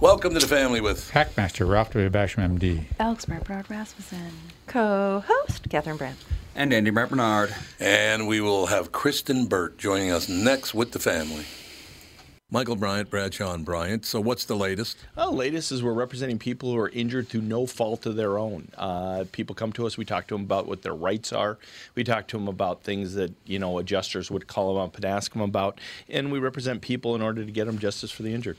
Welcome to the family with Hackmaster Ralph W. Basham, MD. Alex Bernard Rasmussen. Co-host Catherine Brandt. And Andy Brett Bernard. And we will have Kristen Burt joining us next with the family. Michael Bryant, Bradshaw and Bryant. So, what's the latest? Well, the latest is we're representing people who are injured through no fault of their own. Uh, people come to us. We talk to them about what their rights are. We talk to them about things that you know adjusters would call them up and ask them about, and we represent people in order to get them justice for the injured.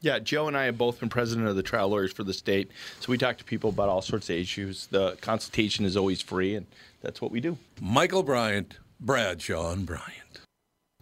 Yeah, Joe and I have both been president of the trial lawyers for the state, so we talk to people about all sorts of issues. The consultation is always free, and that's what we do. Michael Bryant, Bradshaw, Bryant.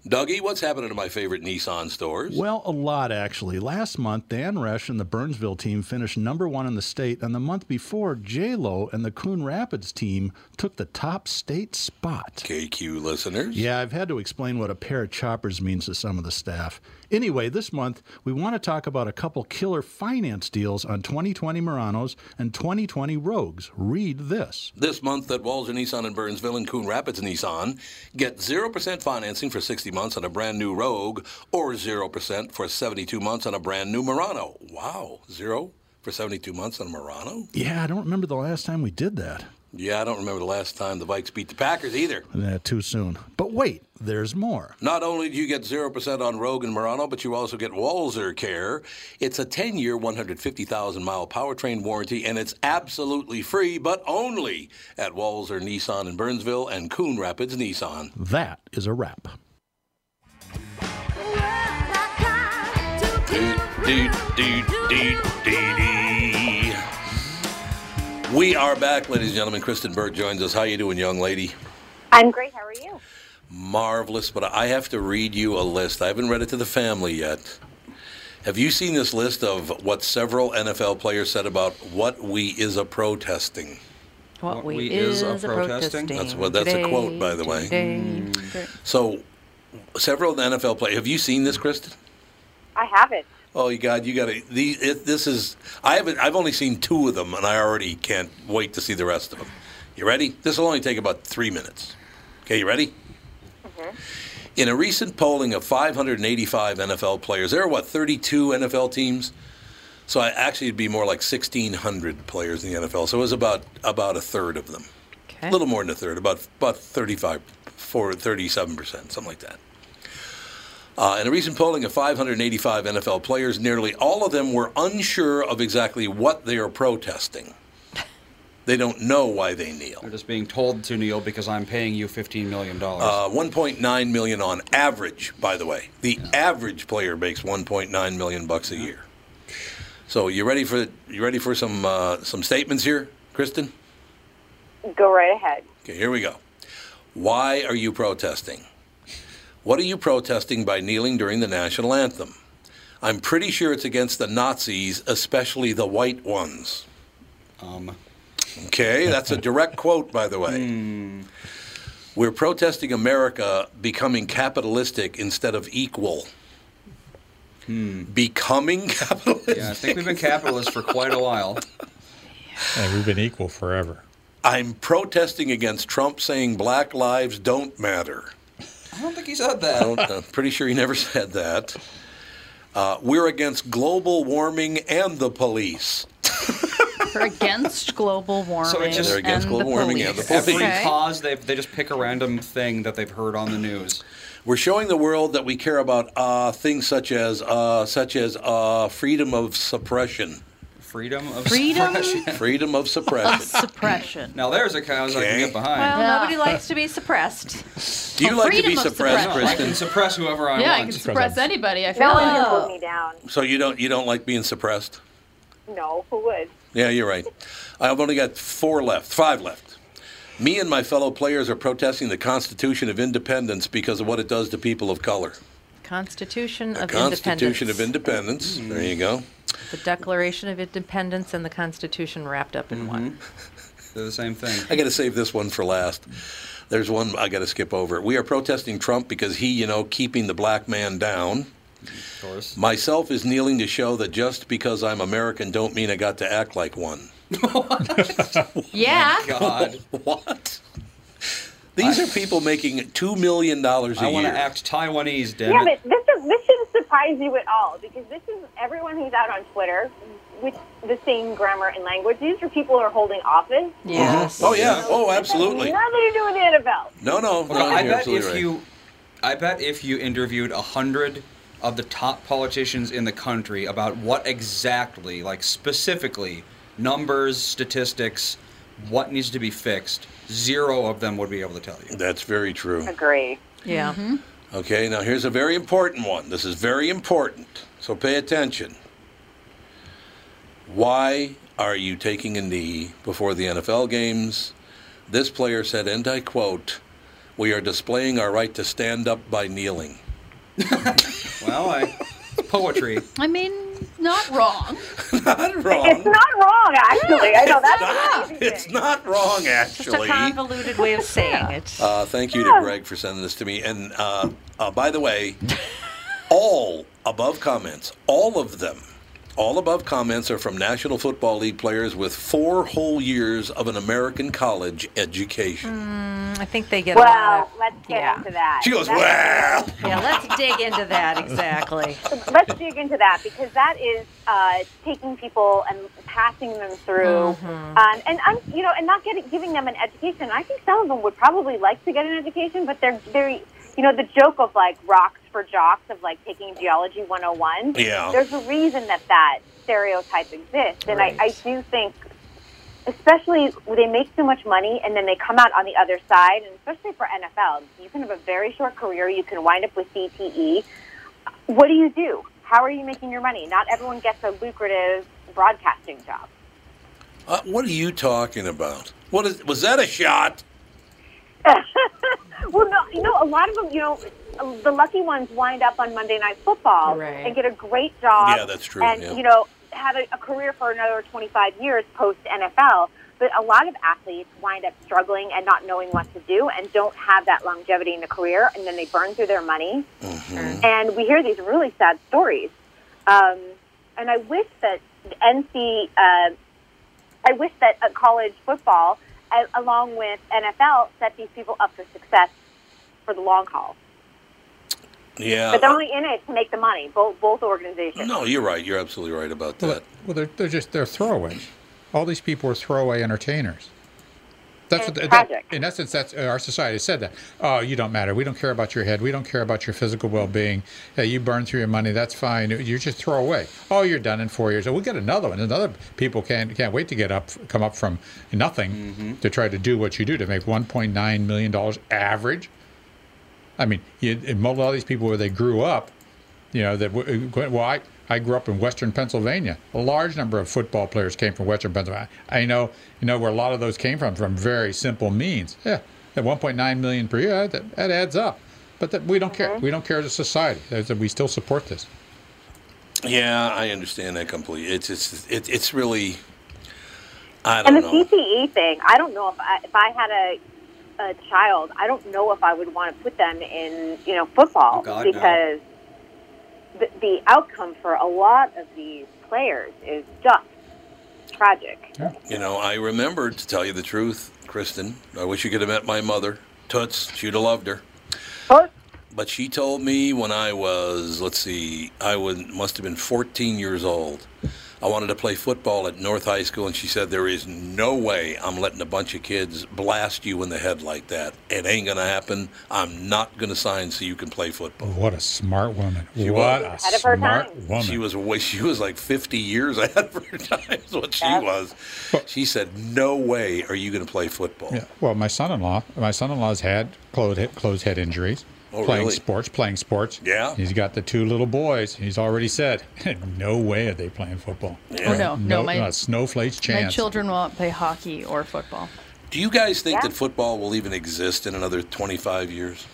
Dougie, what's happening to my favorite Nissan stores? Well, a lot actually. Last month, Dan Resch and the Burnsville team finished number one in the state, and the month before, J Lo and the Coon Rapids team took the top state spot. KQ listeners? Yeah, I've had to explain what a pair of choppers means to some of the staff. Anyway, this month, we want to talk about a couple killer finance deals on 2020 Muranos and 2020 Rogues. Read this. This month at Walser Nissan in Burnsville and Coon Rapids Nissan, get 0% financing for 60 months on a brand new Rogue or 0% for 72 months on a brand new Murano. Wow, zero for 72 months on a Murano? Yeah, I don't remember the last time we did that. Yeah, I don't remember the last time the Vikes beat the Packers either. Nah, too soon. But wait, there's more. Not only do you get 0% on Rogue and Murano, but you also get Walser Care. It's a 10 year, 150,000 mile powertrain warranty, and it's absolutely free, but only at Walser Nissan in Burnsville and Coon Rapids Nissan. That is a wrap. We are back, ladies and gentlemen. Kristen Burt joins us. How you doing, young lady? I'm great. How are you? Marvelous, but I have to read you a list. I haven't read it to the family yet. Have you seen this list of what several NFL players said about what we is a protesting? What, What we, we is, is a a protesting. protesting? That's what- that's a quote, by the way. today. Mm. Great. So, several NFL players. Have you seen this, Kristen? I haven't. Oh, you God, you got to. This is. I haven't. I've only seen two of them, and I already can't wait to see the rest of them. You ready? This will only take about three minutes. Okay, you ready? Mm-hmm. In a recent polling of 585 NFL players, there are what 32 NFL teams. So I actually it'd be more like 1,600 players in the NFL. So it was about about a third of them, Okay. a little more than a third, about about 35, for 37 percent, something like that. Uh, in a recent polling of 585 NFL players, nearly all of them were unsure of exactly what they are protesting. They don't know why they kneel. They're just being told to kneel because I'm paying you $15 million. Uh, 1.9 million on average, by the way. The average player makes 1.9 million bucks a year. So you ready for you ready for some uh, some statements here, Kristen? Go right ahead. Okay, here we go. Why are you protesting? What are you protesting by kneeling during the national anthem? I'm pretty sure it's against the Nazis, especially the white ones. um, Okay, that's a direct quote, by the way. We're protesting America becoming capitalistic instead of equal. Becoming capitalistic? yeah, I think we've been capitalists for quite a while. And we've been equal forever. I'm protesting against Trump saying black lives don't matter. I don't think he said I that. don't, I'm pretty sure he never said that. Uh, we're against global warming and the police. We're against global warming. So it just- They're against and global the warming and the police. police. Every Okay. cause, they, they just pick a random thing that they've heard on the news. We're showing the world that we care about uh, things such as uh, such as uh, freedom of suppression. Freedom of Freedom? suppression. Freedom of Of suppression. suppression. Now there's a cause I can Okay. get behind. Well, Yeah. nobody likes to be suppressed. Do you Oh, like to freedom be of suppressed, No, suppression. I can Kristen? suppress whoever I want. Yeah, I want. can suppress anybody. I feel No one like. can put me down. So you don't you don't like being suppressed? No, who would? Yeah, you're right. I've only got four left, five left. Me and my fellow players are protesting the Constitution of Independence because of what it does to people of color. Constitution The of Constitution of Independence. Independence. There you go. The Declaration of Independence and the Constitution wrapped up in one. Mm-hmm. They're the same thing. I got to save this one for last. There's one I got to skip over. We are protesting Trump because he, you know, keeping the black man down. Of course. Myself is kneeling to show that just because I'm American don't mean I got to act like one. Yeah. Oh God. What? These are people making two million dollars a I year. I want to act Taiwanese, damn Yeah, it. but this is this shouldn't surprise you at all because this is everyone who's out on Twitter with the same grammar and language. These are people who are holding office. Yes. Oh yeah. Oh, This has absolutely. nothing to do with the NFL. No, no. Okay, no I bet if right. you, I bet if you interviewed a hundred of the top politicians in the country about what exactly, like specifically, numbers, statistics, what needs to be fixed, zero of them would be able to tell you. That's very true. Agree. Yeah. Mm-hmm. Okay, now here's a very important one. This is very important, so pay attention. Why are you taking a knee before the NFL games? This player said, and I quote, We are displaying our right to stand up by kneeling. Well, I, poetry. I mean, not wrong. Not wrong. It's not wrong, actually. I know that's not, an It's not wrong, actually. Just a actually. convoluted way of saying it. Uh, thank you to Greg for sending this to me. And uh, uh, by the way, all above comments, all of them, all above comments are from National Football League players with four whole years of an American college education. I think they get a Well, lot of, let's get yeah. into that. She goes, That's- well. Yeah, let's dig into that exactly. let's dig into that because that is uh, taking people and passing them through, Mm-hmm. um, and um, you know, and not getting giving them an education. I think some of them would probably like to get an education, but they're very, you know, the joke of like rocks for jocks of like taking geology 101. Yeah. There's a reason that that stereotype exists, and I, I do think. Especially when they make so much money and then they come out on the other side, and especially for NFL, you can have a very short career. You can wind up with CTE what do you do? How are you making your money? Not everyone gets a lucrative broadcasting job. Uh, what are you talking about? What is? Was that a shot? Well, no, you know, a lot of them, you know, the lucky ones wind up on Monday Night Football Right. and get a great job. Yeah, that's true, And yeah. you know, have a, a career for another 25 years post NFL. But a lot of athletes wind up struggling and not knowing what to do, and don't have that longevity in the career, and then they burn through their money. Mm-hmm. And we hear these really sad stories. Um, and I wish that NC, uh, I wish that uh, college football, along with NFL, set these people up for success for the long haul. Yeah. But they're only in it to make the money. Both both organizations. no, you're right. You're absolutely right about Well, that. well they're, they're just they're throwaways. All these people are throwaway entertainers. That's what, it's that, in essence, that's uh, our society said that. Oh, you don't matter. We don't care about your head. We don't care about your physical well-being. Yeah, you burn through your money. That's fine. You just throw away. Oh, you're done in four years. Oh, we get another one. Another people can't can't wait to get up, come up from nothing to try to do what you do to make 1.9 million dollars average. I mean, you, in a lot of these people where they grew up, you know, that w- well, I, I grew up in Western Pennsylvania. A large number of football players came from Western Pennsylvania. I know, you know, where a lot of those came from, from very simple means. Yeah, at 1.9 million per year, that, that adds up. But that, we don't care. Mm-hmm. We don't care as a society. There's- We still support this. Yeah, I understand that completely. It's it's it, it's really. I And don't the know. CTE thing, I don't know if I, if I had a a child, I don't know if I would want to put them in you know football Oh, God, no. Because the, the outcome for a lot of these players is just tragic. You know, I remember, to tell you the truth, Kristen, I wish you could have met my mother. Toots, she'd have loved her. But But she told me when I was, let's see, I was, must have been 14 years old. I wanted to play football at North High School, and she said, There is no way I'm letting a bunch of kids blast you in the head like that. It ain't going to happen. I'm not going to sign so you can play football. What a smart woman. She what was. a Ahead of her smart woman. She was way, she was like 50 years ahead of her time, is what she Yeah. was. She said, No way are you going to play football. Yeah. Well, my son-in-law, my son-in-law's had closed head, closed head injuries. Oh, playing really? sports, playing sports. Yeah. He's got the two little boys. He's already said, no way are they playing football. Oh no, no, my not snowflake's chance. my children will not play hockey or football. Do you guys think Yeah. that football will even exist in another 25 years?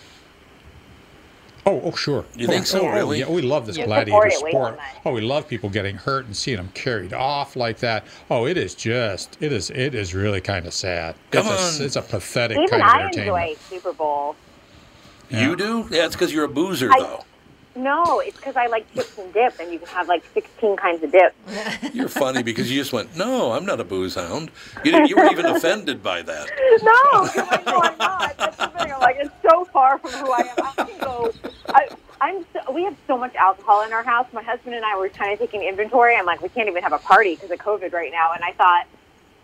Oh, oh, sure. You oh, think so, oh, really? yeah, we love this Yeah. gladiator Support it way too sport. Oh, we love people getting hurt and seeing them carried off like that. Oh, it is just, it is, it is really kind of sad. Come it's, on. A, it's a pathetic Even kind of I entertainment. enjoy Super Bowl. Yeah. You do? Yeah, it's because you're a boozer, I- though. No, it's because I like chips and dip, and you can have like 16 kinds of dip. You're funny because you just went, no, I'm not a booze hound. You, didn't, you weren't even offended by that. No, I know I'm not. That's the thing. I'm like, it's so far from who I am. I can go. I, I'm. So, we have so much alcohol in our house. My husband and I were kind of taking inventory. I'm like, we can't even have a party because of COVID right now. And I thought,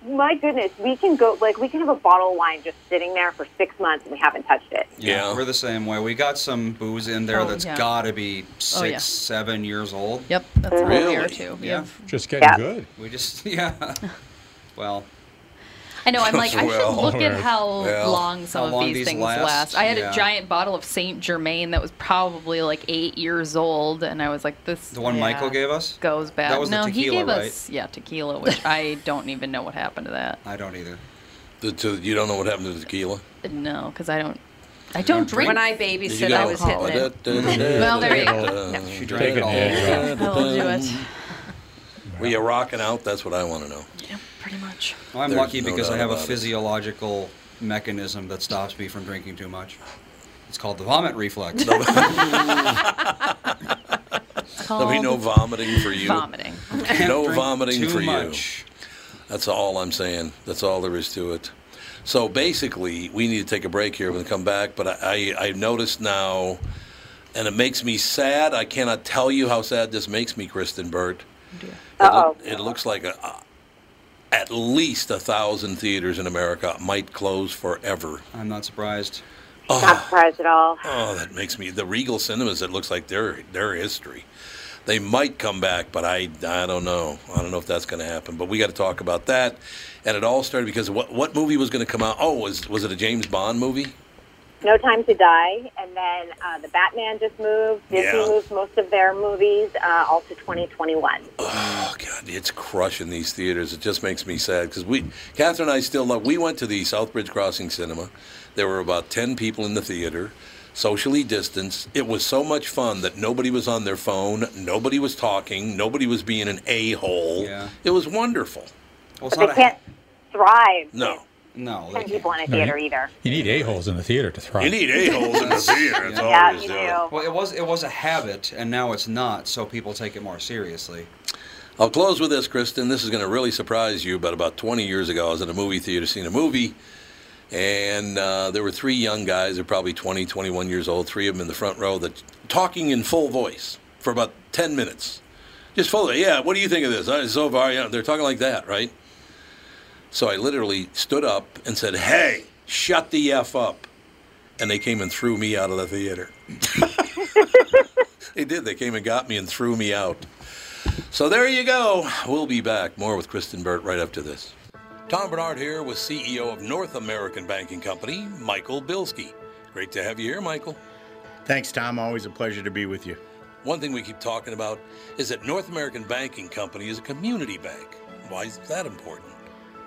my goodness, we can go. Like, we can have a bottle of wine just sitting there for six months and we haven't touched it. Yeah. We're the same way. We got some booze in there Oh, that's yeah. got to be six, Oh, yeah. seven years old. Yep, that's how we Really? are too. We Yeah. Just getting Yeah. good. We just, yeah. well, I know. I'm like, I Well, should look at how Well, long some how of long these these things last, last. I had yeah. a giant bottle of Saint Germain that was probably like eight years old, and I was like, this. the one Yeah. Michael gave us? goes bad. That was the no, he gave right? us yeah tequila, which I don't even know what happened to that. I don't either. The, to, you don't know what happened to the tequila? No, because I don't. I don't drink. When I Did you babysit, I was hitting it. Well, there you go. She drank it all. I will do it. Were you rocking out? That's what I want to know. Yeah, pretty much. Well, I'm There's lucky no because I have a about it. physiological mechanism that stops me from drinking too much. It's called the vomit reflex. There'll be called no vomiting for you. vomiting. No Drink vomiting too for you. That's all I'm saying. That's all there is to it. So basically, we need to take a break here when we come back. But I, I, I noticed now, and it makes me sad. I cannot tell you how sad this makes me, Kristen Burt. It, Uh-oh. look, it looks like a, a, at least a thousand theaters in America might close forever. I'm not surprised. Ah. Not surprised at all. Oh, that makes me the Regal Cinemas. It looks like their their history. They might come back, but I I don't know. I don't know if that's going to happen. But we got to talk about that. And it all started because what what movie was going to come out? Oh, was was it a James Bond movie? No Time to Die, and then uh, the Batman just moved. Disney Yeah. moved most of their movies uh, all to 2021. Oh God, it's crushing these theaters. It just makes me sad because we, Catherine and I, still love. We went to the Southbridge Crossing Cinema. There were about ten people in the theater, socially distanced. It was so much fun that nobody was on their phone, nobody was talking, nobody was being an a hole. Yeah. It was wonderful. Well, it's But they not a, can't thrive. No, with no. they 10 can't. people in a No, theater you- either. You need a-holes in the theater to thrive. you need a holes in the theater. That's all Yeah, there is you do. Well, it was it was a habit, and now it's not. So people take it more seriously. I'll close with this, Kristen. This is going to really surprise you, but about 20 years ago, I was in a movie theater seeing a movie, and uh, there were three young guys, they're probably 20, 21 years old, three of them in the front row, that talking in full voice for about 10 minutes. Just full, yeah, what do you think of this? Uh, So far, yeah, they're talking like that, right? So I literally stood up and said, hey, shut the F up. And they came and threw me out of the theater. they did. They came and got me and threw me out. So there you go. We'll be back. More with Kristen Burt right after this. Tom Barnard here with CEO of North American Banking Company, Michael Bilski. Great to have you here, Michael. Thanks, Tom. Always a pleasure to be with you. One thing we keep talking about is that North American Banking Company is a community bank. Why is that important?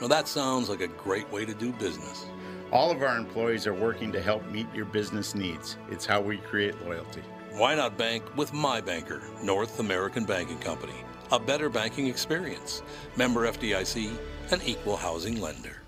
Well, that sounds like a great way to do business. All of our employees are working to help meet your business needs. It's how we create loyalty. Why not bank with my banker, North American Banking Company? A better banking experience. Member FDIC, an equal housing lender.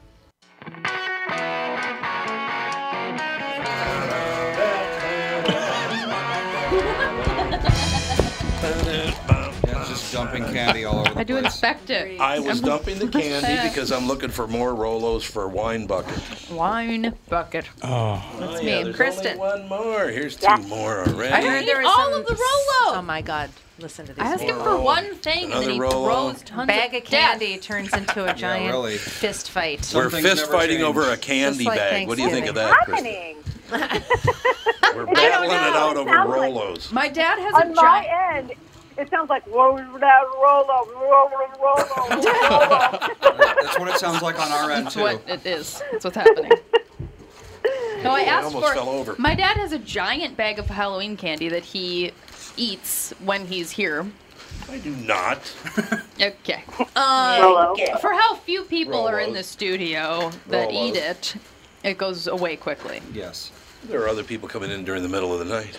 Dumping candy all over the I do place. inspect it. I was dumping the candy because I'm looking for more Rolos for wine bucket. Wine bucket. Oh, oh That's Oh, me. yeah, there's Kristen. only one more. Here's two Yeah. more I already. heard there was all some, of the Rolo. Oh my God! Listen to these. I ask him names. for one thing, and Another then he Rolo. throws tons bag of death. candy turns into a giant really. fist fight. We're Some fist fighting change. over a candy like bag. What do you think of that, Kristen? happening? We're I battling it out over sounds like- Rolos. My dad has On a my giant. end, it sounds like Rolo, Rolo, Rolo, Rolo, Rolo. That's what it sounds like on our end That's too. what it is. That's what's happening. No, I asked almost for. fell over. My dad has a giant bag of Halloween candy that he eats when he's here. I do not. Okay. Um, Rolo. For how few people are in the studio that Rolos. eat it, it goes away quickly. Yes. There are other people coming in during the middle of the night.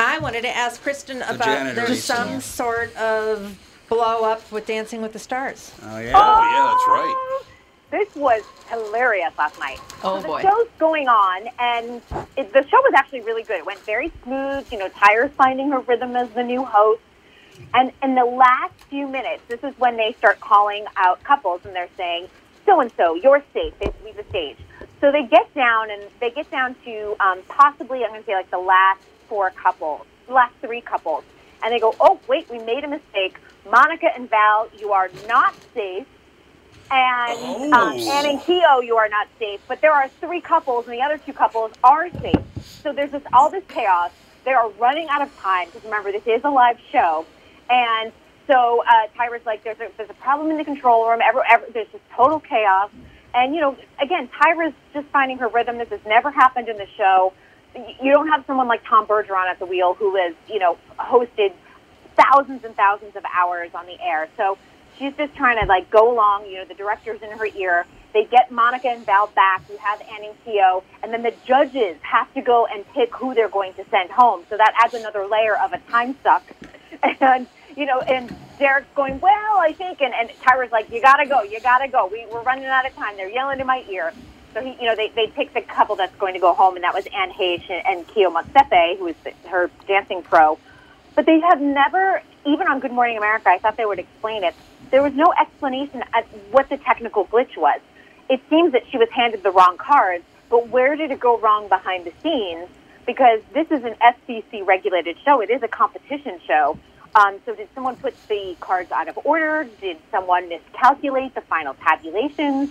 I wanted to ask Kristen about janitor there's needs to some know. sort of blow up with Dancing with the Stars. Oh yeah. Oh, yeah, that's right. This was hilarious last night. Oh, so boy. The show's going on, and it, the show was actually really good. It went very smooth. You know, Tyra's finding her rhythm as the new host. And in the last few minutes, this is when they start calling out couples, and they're saying, "So and so, you're safe." They leave the stage. So they get down, and they get down to um, possibly, I'm going to say, like the last four couples, last three couples, and they go, "Oh, wait, we made a mistake. Monica and Val, you are not safe." and um, Oh. Anne and Keo, you are not safe. But there are three couples, and the other two couples are safe. So there's this all this chaos. They are running out of time because remember this is a live show, and so uh, Tyra's like, there's a there's a problem in the control room. Ever, ever, there's just total chaos. And you know, again, Tyra's just finding her rhythm. This has never happened in the show. You don't have someone like Tom Bergeron at the wheel who has, you know, hosted thousands and thousands of hours on the air. So she's just trying to like go along. You know, the director's in her ear. They get Monica and Val back. You have Annie and Keo, and then the judges have to go and pick who they're going to send home. So that adds another layer of a time suck. And you know, and Derek's going, well, I think, and, and Tyra's like, you gotta go, you gotta go. We, we're running out of time. They're yelling in my ear. So he, you know, they, they pick the couple that's going to go home, and that was Anne Heche and, and Keo Motsepe, who was the, her dancing pro. But they have never, even on Good Morning America, I thought they would explain it. There was no explanation at what the technical glitch was. It seems that she was handed the wrong cards, but where did it go wrong behind the scenes? Because this is an FCC regulated show. It is a competition show. Um, so did someone put the cards out of order? Did someone miscalculate the final tabulations?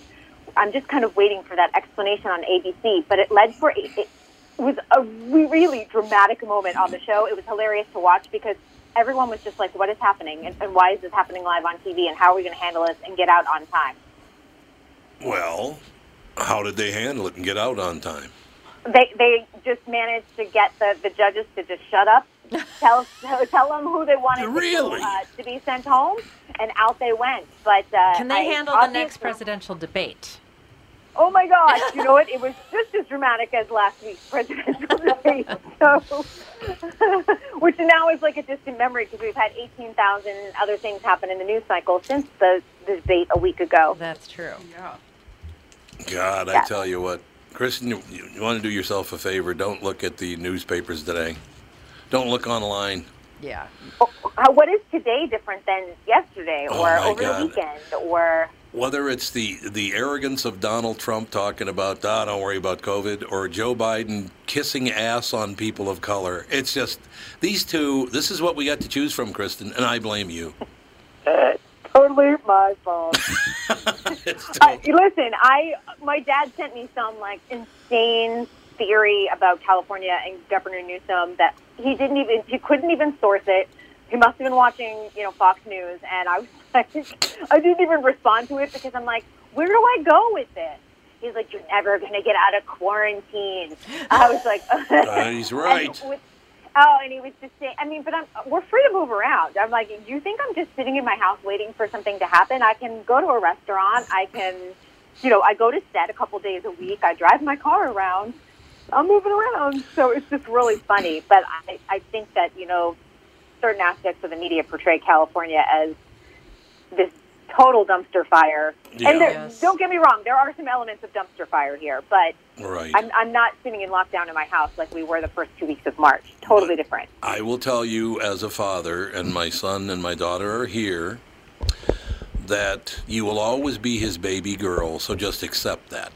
I'm just kind of waiting for that explanation on ABC. But it led for it, it was a really dramatic moment on the show. It was hilarious to watch because everyone was just like, "What is happening? And, and why is this happening live on TV? And how are we going to handle this and get out on time?" Well, how did they handle it and get out on time? They they just managed to get the, the judges to just shut up, tell tell them who they wanted Really? to, uh, to be sent home, and out they went. But uh, Can they I handle the next presidential debate? Oh my gosh! You know what? It was just as dramatic as last week's presidential debate. So, which now is like a distant memory because we've had eighteen thousand other things happen in the news cycle since the, the debate a week ago. That's true. Yeah. God, I tell you what, Kristen, you, you want to do yourself a favor? Don't look at the newspapers today. Don't look online. Yeah. Oh, how- what is today different than yesterday Oh, or my over God. the weekend or? Whether it's the the arrogance of Donald Trump talking about, ah, don't worry about COVID, or Joe Biden kissing ass on people of color, it's just these two. This is what we got to choose from, Kristen, and I blame you. Totally my fault. It's Uh, listen, I my dad sent me some like insane theory about California and Governor Newsom that he didn't even he couldn't even source it. He must have been watching, you know, Fox News, and I was like, I didn't even respond to it because I'm like, where do I go with this? He's like, you're never gonna get out of quarantine. I was like, Uh, he's right. And with- oh, and he was just saying, I mean, but I'm, we're free to move around. I'm like, you think I'm just sitting in my house waiting for something to happen? I can go to a restaurant. I can, you know, I go to set a couple days a week. I drive my car around. I'm moving around. So it's just really funny. But I, I think that, you know, certain aspects of the media portray California as this total dumpster fire. Yeah. And there, Yes. don't get me wrong, there are some elements of dumpster fire here, but Right. I'm, I'm not sitting in lockdown in my house like we were the first two weeks of March. Totally different. I will tell you, as a father, and my son and my daughter are here, that you will always be his baby girl. So just accept that.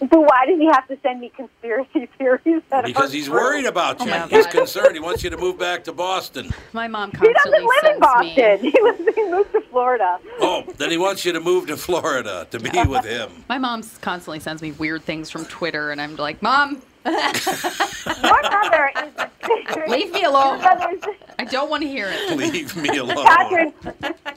But why does he have to send me conspiracy theories? That Because he's true? worried about oh you. my He's God. concerned. He wants you to move back to Boston. My mom constantly He constantly doesn't live in sends Boston. me. He lives. He moved to Florida. Oh, then he wants you to move to Florida to be with him. My mom constantly sends me weird things from Twitter, and I'm like, Mom, Your brother is. Leave me alone. I don't want to hear it. Leave me alone. Catherine,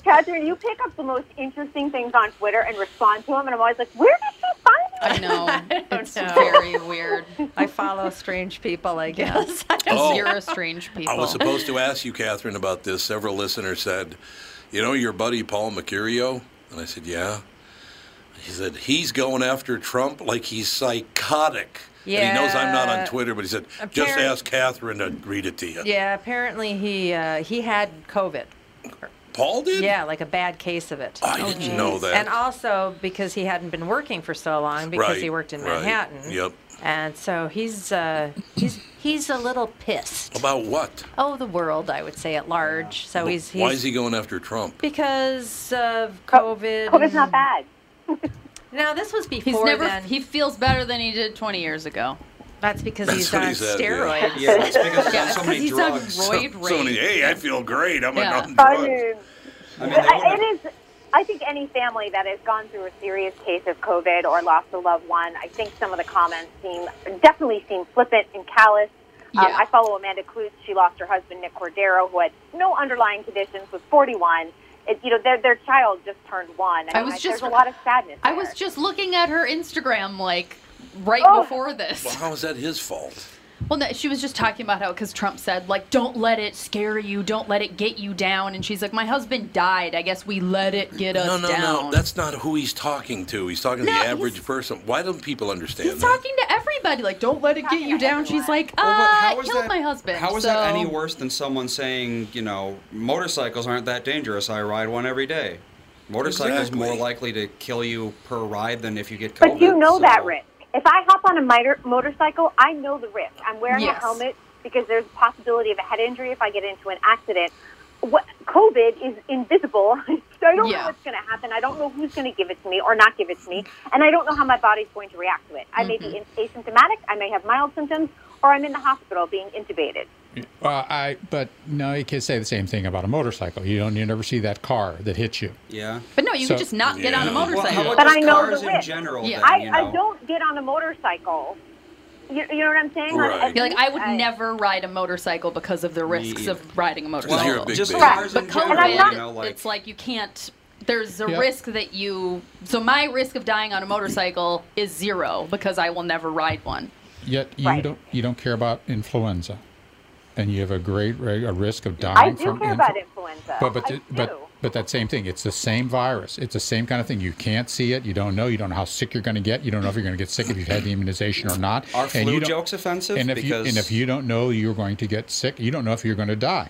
Catherine, you pick up the most interesting things on Twitter and respond to them, and I'm always like, where did she find I know. It's know. very weird. I follow strange people, I guess. Oh. you're a strange people. I was supposed to ask you, Catherine, about this. Several listeners said, you know, your buddy Paul Mecurio? And I said, yeah. He said, he's going after Trump like he's psychotic. And he knows I'm not on Twitter, but he said, just ask Catherine to read it to you. yeah, apparently he uh, he had COVID. Paul did? Yeah, like a bad case of it. I didn't know that. And also because he hadn't been working for so long because Right, he worked in right. Manhattan. Yep. And so he's uh, he's he's a little pissed. About what? Oh, the world, I would say at large. So he's, he's Why is he going after Trump? because of COVID. COVID. COVID's not bad. Now this was before He's never. then. He feels better than he did 20 years ago. That's because That's he's on he said, steroids. Yeah, it's because he's Yeah, on so many he's drugs. on roid So many, rage. hey, I feel great. I'm Yeah. on I drugs. mean, I mean, they it is. I think any family that has gone through a serious case of COVID or lost a loved one, I think some of the comments seem definitely seem flippant and callous. Um, Yeah. I follow Amanda Kloots. She lost her husband Nick Cordero, who had no underlying conditions, was 41. It, you know, their their child just turned one. I mean, was just- there's a lot of sadness. I there. was just looking at her Instagram like right Oh. before this. Well, how is that his fault? Well, no, she was just talking about how because Trump said like, "Don't let it scare you, don't let it get you down," and she's like, "My husband died. I guess we let it get us down." No, no, down." no. That's not who he's talking to. He's talking to No, the average person. Why don't people understand He's that? talking to everybody like, "Don't let it get you down." She's everyone. like, Well, but "Uh, how is killed that- my husband." How is so, that any worse than someone saying, you know, motorcycles aren't that dangerous? I ride one every day. Motorcycles Exactly. more likely to kill you per ride than if you get COVID. But you know so- that risk. If I hop on a miter- motorcycle, I know the risk. I'm wearing Yes. a helmet because there's a possibility of a head injury if I get into an accident. What COVID is invisible. so I don't Yeah. know what's going to happen. I don't know who's going to give it to me or not give it to me, and I don't know how my body's going to react to it. I may be mm-hmm. asymptomatic. I may have mild symptoms, or I'm in the hospital being intubated. Well, I but no, you can't say the same thing about a motorcycle. You don't you never see that car that hits you. Yeah. But no, you So- can just not get on a Yeah. Well, motorcycle. how about But just I know the cars in risk. general? Yeah. Then, I, you know? I don't get on a motorcycle. You, you know what I'm saying? Right. At You're like, I would least never ride a motorcycle because of the risks either. of riding a Well, motorcycle. you're a big just baby. cars But in COVID, general, And I'm not- you know, like, it's like you can't. There's a Yep. risk that you. So my risk of dying on a motorcycle is zero because I will never ride one. Yet you Right. don't you don't care about influenza, and you have a great a risk of dying I do from care influ- about influenza. But but I the- but do. but that same thing. It's the same virus. It's the same kind of thing. You can't see it. You don't know. You don't know how sick you're going to get. You don't know if you're going to get sick if you've had the immunization or not. Are and flu you don't- jokes offensive? And if you and if you don't know you're going to get sick, you don't know if you're going to die.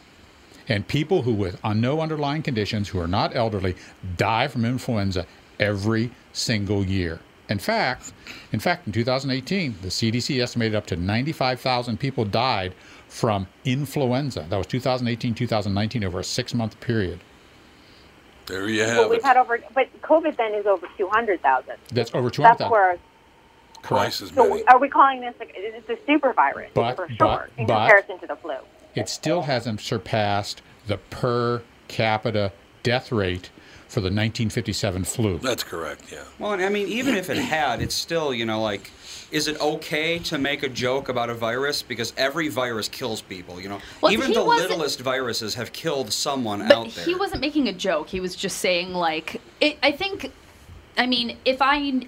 And people who with on no underlying conditions who are not elderly die from influenza every single year. In fact, in fact, in 2018, the CDC estimated up to 95,000 people died from influenza. That was 2018, 2019 over a six-month period. There you Well, have we've it. had over, but COVID then is over 200,000. That's over That's 200,000. where, Twice as so many. are we calling this, like, it's a super virus But- for sure but- in but- comparison to the flu. It still hasn't surpassed the per capita death rate for the 1957 flu. That's correct, yeah. Well, and I mean, even if it had, it's still, you know, like, is it okay to make a joke about a virus? Because every virus kills people, you know? Well, even the littlest viruses have killed someone But out there. he wasn't making a joke. He was just saying like, it, I think, I mean, if I,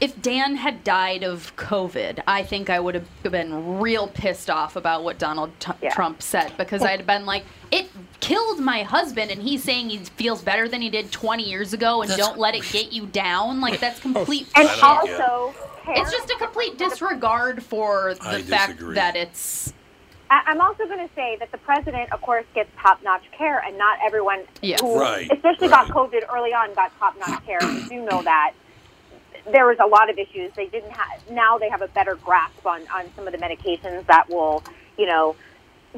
if Dan had died of COVID, I think I would have been real pissed off about what Donald T- Yeah. Trump said because I'd been like, it killed my husband, and he's saying he feels better than he did 20 years ago, and That's- don't let it get you down. Like that's oh, complete. And I don't get it. also, care It's just a complete disregard for the I fact disagree. that it's I- I'm also going to say that the president, of course, gets top-notch care, and not everyone Yes. who, Right, especially right. got COVID early on, got top-notch care. We do know that there was a lot of issues. They didn't have. Now they have a better grasp on on some of the medications that will, you know,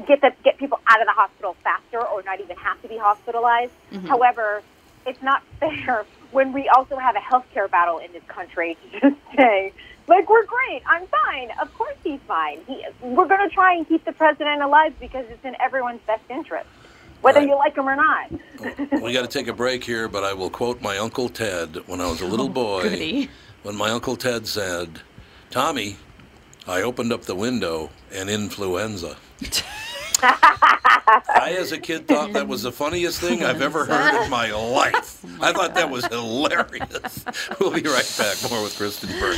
get the get people out of the hospital faster, or not even have to be hospitalized. Mm-hmm. However, it's not fair when we also have a healthcare battle in this country to just say, like, we're great, I'm fine. Of course he's fine. He, we're going to try and keep the president alive because it's in everyone's best interest, whether Right. you like him or not. We got to take a break here, but I will quote my Uncle Ted when I was a little oh, boy. goody. When my Uncle Ted said, Tommy, I opened up the window and influenza. I, as a kid, thought that was the funniest thing I've ever heard in my life. I thought that was hilarious. We'll be right back. More with Kristen Burt.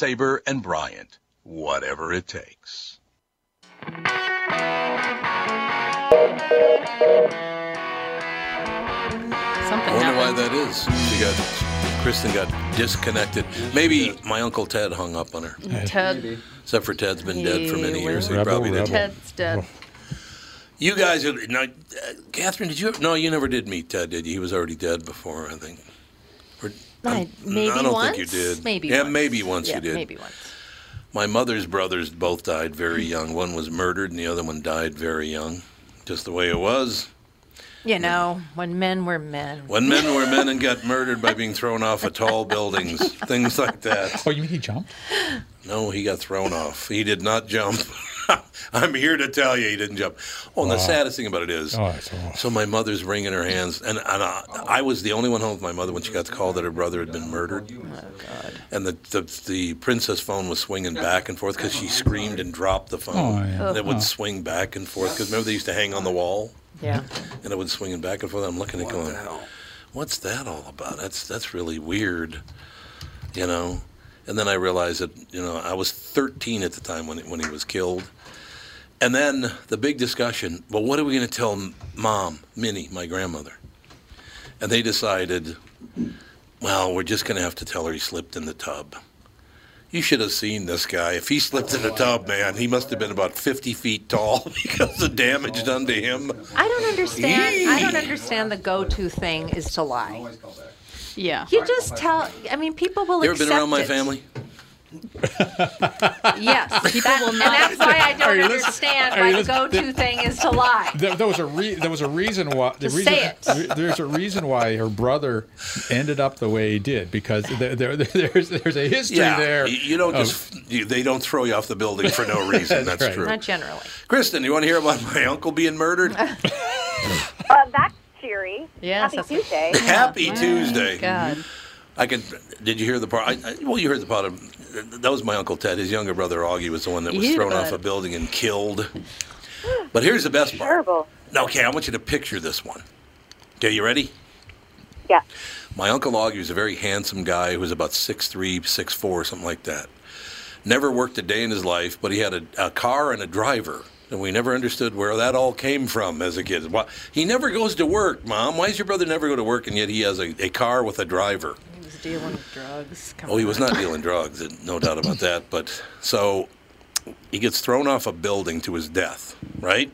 Sabre and Bryant, whatever it takes. Something I wonder why that is. She got Kristen got disconnected. Maybe my uncle Ted hung up on her. Ted, Except for Ted's been dead for many years. He Rebel, probably didn't. rebel. Ted's dead. You guys, are, now, uh, Catherine, did you? No, you never did meet Ted, did you? He was already dead before, I think. Or, I- I'm- maybe I don't once. think you did. Maybe Yeah, once. maybe once yeah, you did. Maybe once. My mother's brothers both died very young. One was murdered, and the other one died very young. Just the way it was. You know, when men were men. When men were men and got murdered by being thrown off of tall buildings, things like that. Oh, you mean he jumped? No, he got thrown off. He did not jump. I'm here to tell you he didn't jump. Oh, and the Wow. saddest thing about it is, Oh, so my mother's wringing her hands, and, and I, I was the only one home with my mother when she got the call that her brother had been murdered. Oh, God. And the, the the princess phone was swinging back and forth because she oh, screamed and dropped the phone. Oh, yeah. And it would Oh. swing back and forth because remember they used to hang on the wall, Yeah. and it would swing it back and forth. I'm looking at it going, what's that all about? That's that's really weird, you know. And then I realized that you know I was 13 at the time when when he was killed. And then the big discussion. Well, what are we going to tell Mom, Minnie, my grandmother? And they decided, well, we're just going to have to tell her he slipped in the tub. You should have seen this guy. If he slipped in the tub, man, he must have been about 50 feet tall because the damage done to him. I don't understand. I don't understand the go-to thing is to lie. Yeah. You just tell. I mean, people will You ever accept been around my it. family? Yes, People that- will and not that's why I don't you understand are why you the go-to thing is to lie. There, there was a re- there was a reason why the reason say it. there's a reason why her brother ended up the way he did because there, there, there's there's a history Yeah, there. you you don't of- just you, they don't throw you off the building for no reason. That's That's, right. true. Not generally. Kristen, you want to hear about my uncle being murdered? Uh, that's cheery. Yes, Happy that's- Tuesday. Happy oh Tuesday. God. I can. Did you hear the part? I, I, well, you heard the part of. That was my uncle Ted. His younger brother Augie was the one that was You thrown bet. off a building and killed. But here's the best part. Terrible. Okay, I want you to picture this one. Okay, you ready? Yeah. My uncle Augie was a very handsome guy who was about 6'3", 6'4", something like that. Never worked a day in his life, but he had a, a car and a driver. And we never understood where that all came from as a kid. Why, he never goes to work, Mom. Why does your brother never go to work and yet he has a, a car with a driver? He was dealing drugs. Come Oh, he was on. not dealing drugs, no doubt about that. But so he gets thrown off a building to his death, right?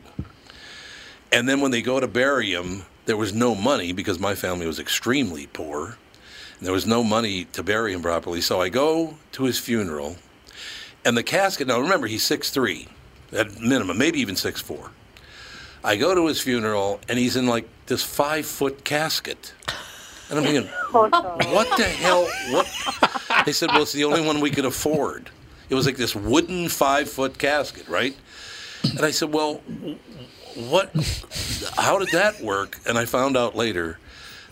And then when they go to bury him, there was no money because my family was extremely poor. And there was no money to bury him properly. So I go to his funeral, and the casket. Now remember, he's six three, at minimum, maybe even six four. I go to his funeral, and he's in like this five foot casket, and I'm thinking, what the hell? What? They said, well, it's the only one we could afford. It was like this wooden five foot casket, right? And I said, well, what? How did that work? And I found out later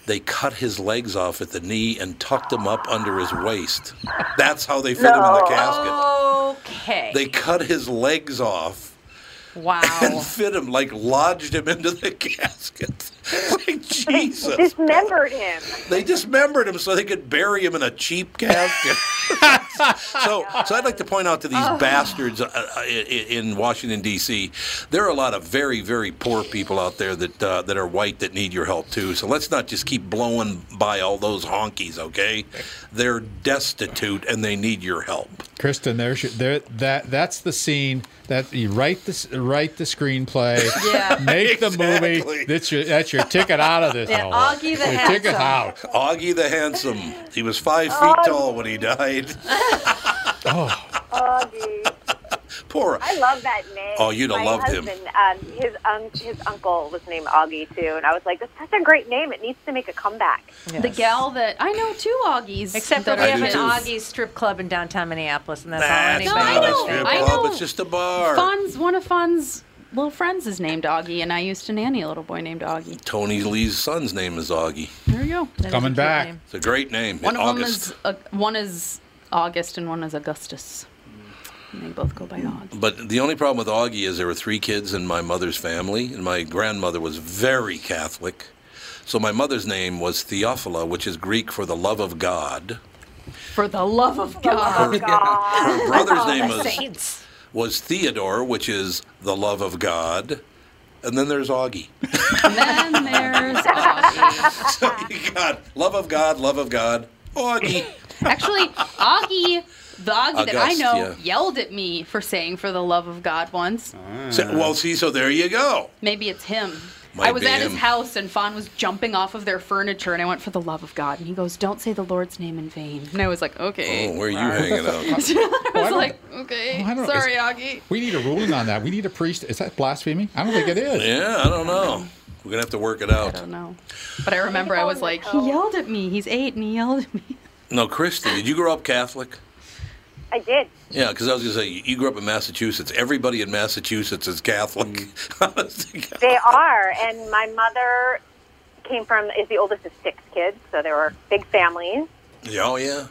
they cut his legs off at the knee and tucked them up under his waist. That's how they fit him in the casket. Okay. They cut his legs off Wow. and fit him, like lodged him into the casket. like Jesus. They Dismembered him. They dismembered him so they could bury him in a cheap casket. so, so I'd like to point out to these Oh. bastards uh, uh, i- i- in Washington D.C. There are a lot of very, very poor people out there that uh, that are white that need your help too. So let's not just keep blowing by all those honkies, okay? They're destitute and they need your help. Kristen, there's your, there that that's the scene that you write this write the screenplay, Yeah. make the movie. That's your that's your ticket out of this. Yeah, hellhole. Augie the your ticket Handsome. out. Augie the handsome. He was five feet tall when he died. Oh. Augie. Poor. I love that name. Oh, you'd have My loved him. Um, his um, his uncle was named Augie too, and I was like, "That's such a great name. It needs to make a comeback." The gal that I know two Augies. Except for that we are have an too. Augie strip club in downtown Minneapolis, and that's all That's anybody No, I know, I know. It's just a bar. Fonz, one of Fon's little friends is named Augie, and I used to nanny a little boy named Augie. Tony Lee's son's name is Augie. There you go. That is a Coming back. name. It's a great name. One In of August. them is uh, one is August and one is Augustus. And they both go by mm. Augie. But the only problem with Augie is there were three kids in my mother's family, and my grandmother was very Catholic. So my mother's name was Theophila, which is Greek for the love of God. For the love of God. Her, God. her brother's name was, saints. was Theodore, which is the love of God. And then there's Augie. And then there's Augie. so you got love of God, love of God, Augie. Actually, Augie, the Augie that I know, yeah. yelled at me for saying "for the love of God" once. So- well, see, so there you go. Maybe it's him. Might I was be at his house and Fawn was jumping off of their furniture, and I went for the love of God, and he goes, "Don't say the Lord's name in vain." And I was like, "Okay." Oh, where are you hanging out? I was don't- like, "Okay, Well, I don't know. sorry, It's- Augie." We need a ruling on that. We need a priest. Is that blasphemy? I don't think it is. Yeah, I don't know. We're gonna have to work it out. I don't know, but I remember I was like, "He yelled at me. He's eight, and he yelled at me." No, Christy, did you grow up Catholic? I did. Yeah, because I was gonna say you grew up in Massachusetts. Everybody in Massachusetts is Catholic. Honest to God. They are, and my mother came from is the oldest of six kids, so there were big families. yeah, oh yeah.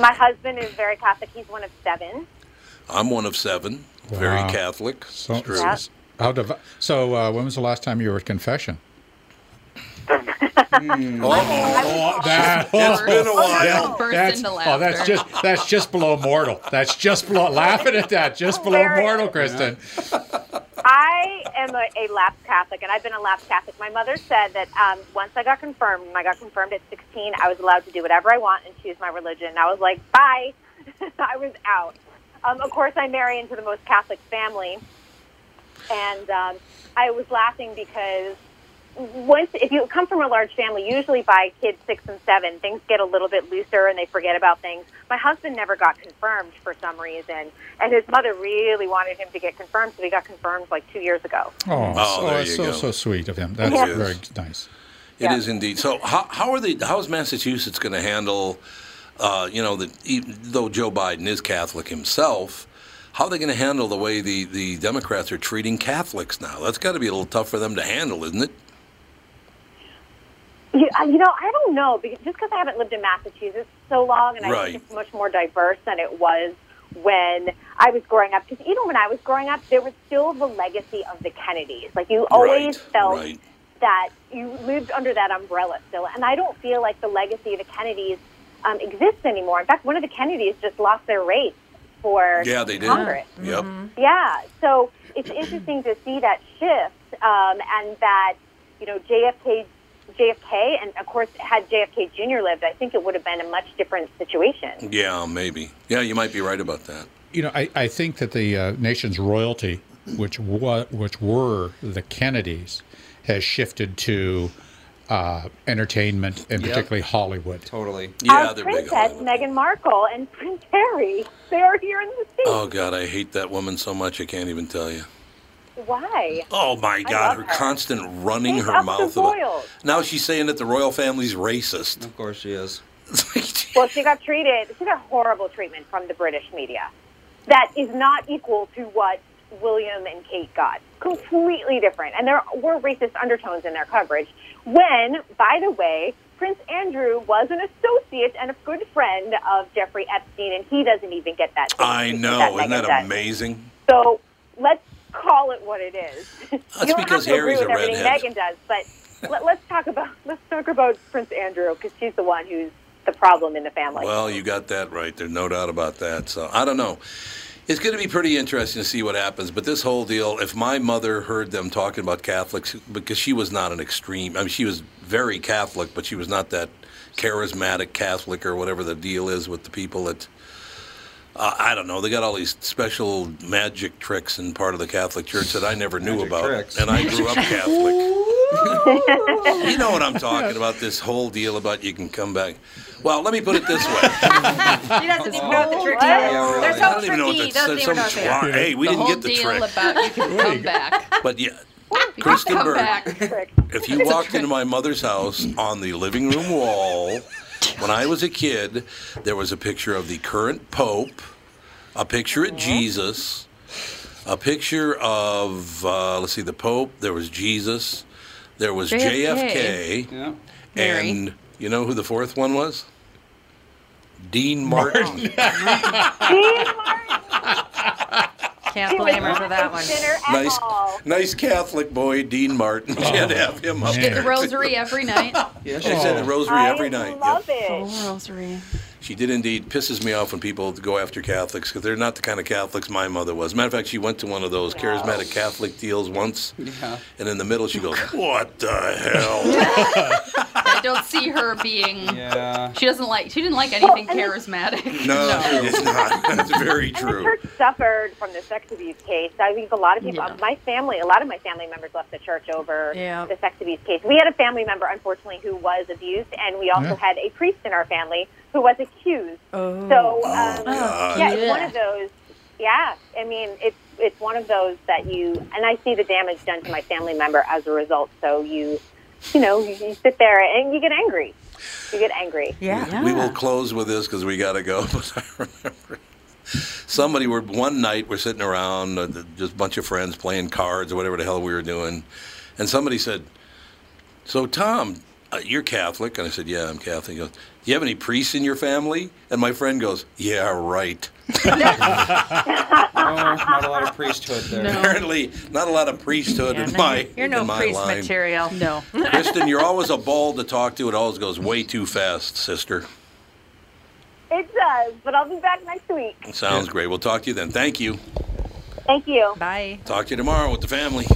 My husband is very Catholic. He's one of seven. I'm one of seven. Very Catholic. So, It's true. Yeah. how dev- so uh, when was the last time you were at confession? Uh-oh. That, It's been a while. Burst that's, oh, that's just that's just below mortal. That's just below laughing at that. Just below Very- mortal, Kristen. I am a, a lapsed Catholic, and I've been a lapsed Catholic. My mother said that um, once I got confirmed, when I got confirmed at 16, I was allowed to do whatever I want and choose my religion. And I was like, bye. I was out. Um, of course, I marry into the most Catholic family, and um, I was laughing because once if you come from a large family, usually by kids six and seven, things get a little bit looser and they forget about things. My husband never got confirmed for some reason, and his mother really wanted him to get confirmed, so he got confirmed like two years ago. Oh, Oh, so, there that's you so go. so sweet of him. That's Yeah. very nice. It is indeed. So how, how are they? How is Massachusetts going to handle? Uh, you know, that though Joe Biden is Catholic himself, how are they going to handle the way the, the Democrats are treating Catholics now? That's got to be a little tough for them to handle, isn't it? You, uh, you know, I don't know because just because I haven't lived in Massachusetts so long, and I think it's much more diverse than it was when I was growing up. Because even when I was growing up, there was still the legacy of the Kennedys. Like you always Right, felt right. that you lived under that umbrella still, and I don't feel like the legacy of the Kennedys um, exists anymore. In fact, one of the Kennedys just lost their race for Yeah, they did. Congress. Yep. Yeah, so it's interesting to see that shift, um, and that you know JFK, JFK, and of course, had JFK Jr. lived, I think it would have been a much different situation. Yeah, maybe. Yeah, you might be right about that. You know, I, I think that the uh, nation's royalty, which wa- which were the Kennedys, has shifted to uh, entertainment and Yep. particularly Hollywood. Totally. Yeah, Our they're big. Princess Hollywood. Meghan Markle and Prince Harry, they are here in the states. Oh God, I hate that woman so much. I can't even tell you. Why? Oh my God, her her. constant running She's her up to mouth about. Now she's saying that the royal family's racist. Of course she is. Well, she got treated. She got horrible treatment from the British media. That is not equal to what William and Kate got. Completely different, and there were racist undertones in their coverage. When, by the way, Prince Andrew was an associate and a good friend of Jeffrey Epstein, and he doesn't even get that. I know, that isn't that does. amazing? So let's call it what it is. you don't because have to Harry's agree a with everything redhead. Meghan does, but let, let's talk about let's talk about Prince Andrew because she's the one who's the problem in the family. Well, you got that right. There's no doubt about that. So I don't know. It's going to be pretty interesting to see what happens. But this whole deal, if my mother heard them talking about Catholics, because she was not an extreme, I mean, she was very Catholic, but she was not that charismatic Catholic or whatever the deal is with the people that. Uh, I don't know. They got all these special magic tricks in part of the Catholic Church that I never knew Magic about, tricks. and I grew up Catholic. you know what I'm talking about? This whole deal about you can come back. Well, let me put it this way. He doesn't even know what the trick is. Yeah, really. There's I no don't even know what tricky. He that's. doesn't There's some what they are. twi- Hey, we the didn't get the deal trick. about you can come back. But yeah, You Kristen come Berg. if you walked into my mother's house on the living room wall when I was a kid, there was a picture of the current Pope, a picture of Jesus, a picture of uh, let's see, the Pope. There was Jesus. There was JFK. JFK, Yeah. Mary. and you know who the fourth one was? Dean Martin. Dean Martin, Can't he blame her for that one. nice, nice Catholic boy, Dean Martin. You had to have him up man. Get there. the rosary every night. Yeah, She said the oh. rosary I every night. love Yep. it. Oh, rosary. She did indeed. Pisses me off when people go after Catholics because they're not the kind of Catholics my mother was. Matter of fact, she went to one of those charismatic Catholic deals once, Yeah. and in the middle she goes, "What the hell?" I don't see her being. Yeah. She doesn't like. She didn't like anything and then- charismatic. No, she did not. That's very And the true. church suffered from the sex abuse case. I think a lot of people, Yeah. my family, a lot of my family members left the church over Yeah. the sex abuse case. We had a family member, unfortunately, who was abused, and we also Yeah. had a priest in our family who was accused. Oh. So, um, God. yeah, it's one of those. Yeah, I mean, it's it's one of those that you and I see the damage done to my family member as a result. So you, you know, you, you sit there and you get angry. You get angry. Yeah. We will close with this because we got to go. But I remember somebody were one night we're sitting around, uh, just a bunch of friends playing cards or whatever the hell we were doing, and somebody said, "So Tom, uh, you're Catholic?" And I said, "Yeah, I'm Catholic." He goes, "Do you have any priests in your family?" And my friend goes, "Yeah, right." Oh, not a lot of priesthood there. Apparently, not a lot of priesthood Yeah, in no, my You're no in my priest line. material. No. Kristen, you're always a ball to talk to. It always goes way too fast, sister. It does, but I'll be back next week. Sounds great. We'll talk to you then. Thank you. Thank you. Bye. Talk to you tomorrow with the family.